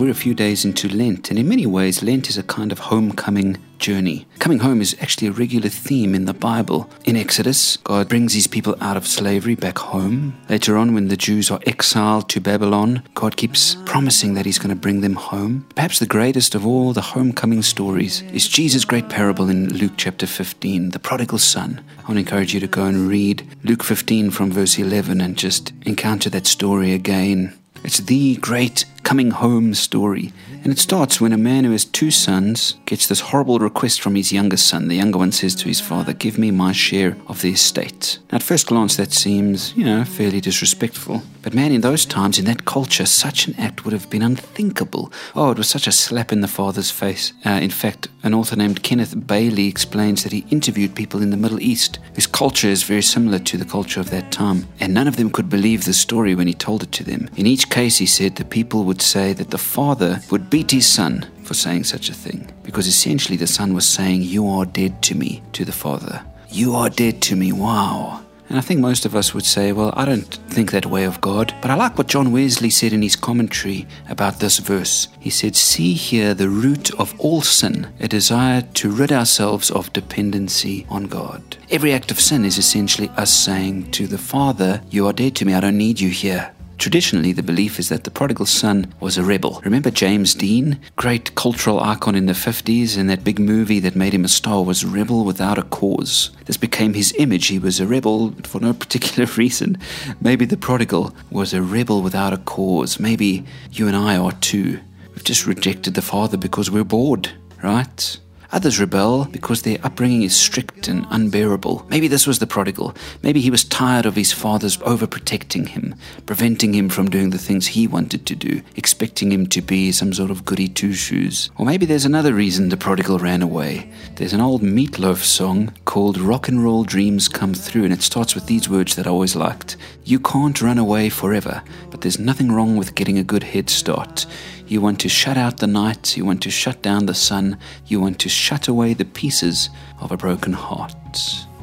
we're a few days into Lent, and in many ways, Lent is a kind of homecoming journey. Coming home is actually a regular theme in the Bible. In Exodus, God brings his people out of slavery back home. Later on, when the Jews are exiled to Babylon, God keeps promising that he's going to bring them home. Perhaps the greatest of all the homecoming stories is Jesus' great parable in Luke chapter 15, the prodigal son. I want to encourage you to go and read Luke 15 from verse 11 and just encounter that story again. It's the great coming home story. And it starts when a man who has two sons gets this horrible request from his youngest son. The younger one says to his father, Give me my share of the estate. Now, at first glance, that seems, you know, fairly disrespectful. But man, in those times, in that culture, such an act would have been unthinkable. Oh, it was such a slap in the father's face. Uh, in fact, an author named Kenneth Bailey explains that he interviewed people in the Middle East whose culture is very similar to the culture of that time. And none of them could believe the story when he told it to them. In each case, he said the people would say that the father would beat his son for saying such a thing. Because essentially, the son was saying, You are dead to me, to the father. You are dead to me. Wow. And I think most of us would say, well, I don't think that way of God. But I like what John Wesley said in his commentary about this verse. He said, See here the root of all sin, a desire to rid ourselves of dependency on God. Every act of sin is essentially us saying to the Father, You are dead to me, I don't need you here. Traditionally, the belief is that the prodigal son was a rebel. Remember James Dean, great cultural icon in the 50s, and that big movie that made him a star was Rebel Without a Cause. This became his image. He was a rebel for no particular reason. Maybe the prodigal was a rebel without a cause. Maybe you and I are too. We've just rejected the Father because we're bored, right? Others rebel because their upbringing is strict and unbearable. Maybe this was the prodigal. Maybe he was tired of his father's overprotecting him, preventing him from doing the things he wanted to do, expecting him to be some sort of goody two shoes. Or maybe there's another reason the prodigal ran away. There's an old Meat Loaf song called Rock and Roll Dreams Come Through, and it starts with these words that I always liked You can't run away forever, but there's nothing wrong with getting a good head start. You want to shut out the night, you want to shut down the sun, you want to shut away the pieces of a broken heart.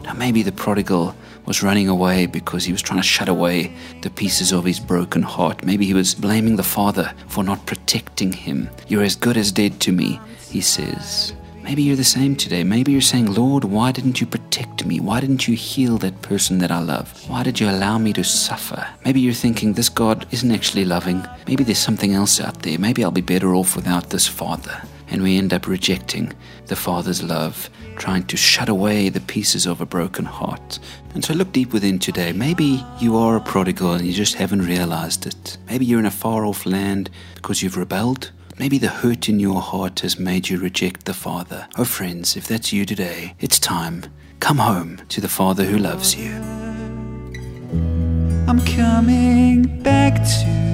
Now, maybe the prodigal was running away because he was trying to shut away the pieces of his broken heart. Maybe he was blaming the father for not protecting him. You're as good as dead to me, he says. Maybe you're the same today. Maybe you're saying, Lord, why didn't you protect me? Why didn't you heal that person that I love? Why did you allow me to suffer? Maybe you're thinking, this God isn't actually loving. Maybe there's something else out there. Maybe I'll be better off without this Father. And we end up rejecting the Father's love, trying to shut away the pieces of a broken heart. And so look deep within today. Maybe you are a prodigal and you just haven't realized it. Maybe you're in a far off land because you've rebelled Maybe the hurt in your heart has made you reject the Father. Oh, friends, if that's you today, it's time. Come home to the Father who loves you. I'm coming back to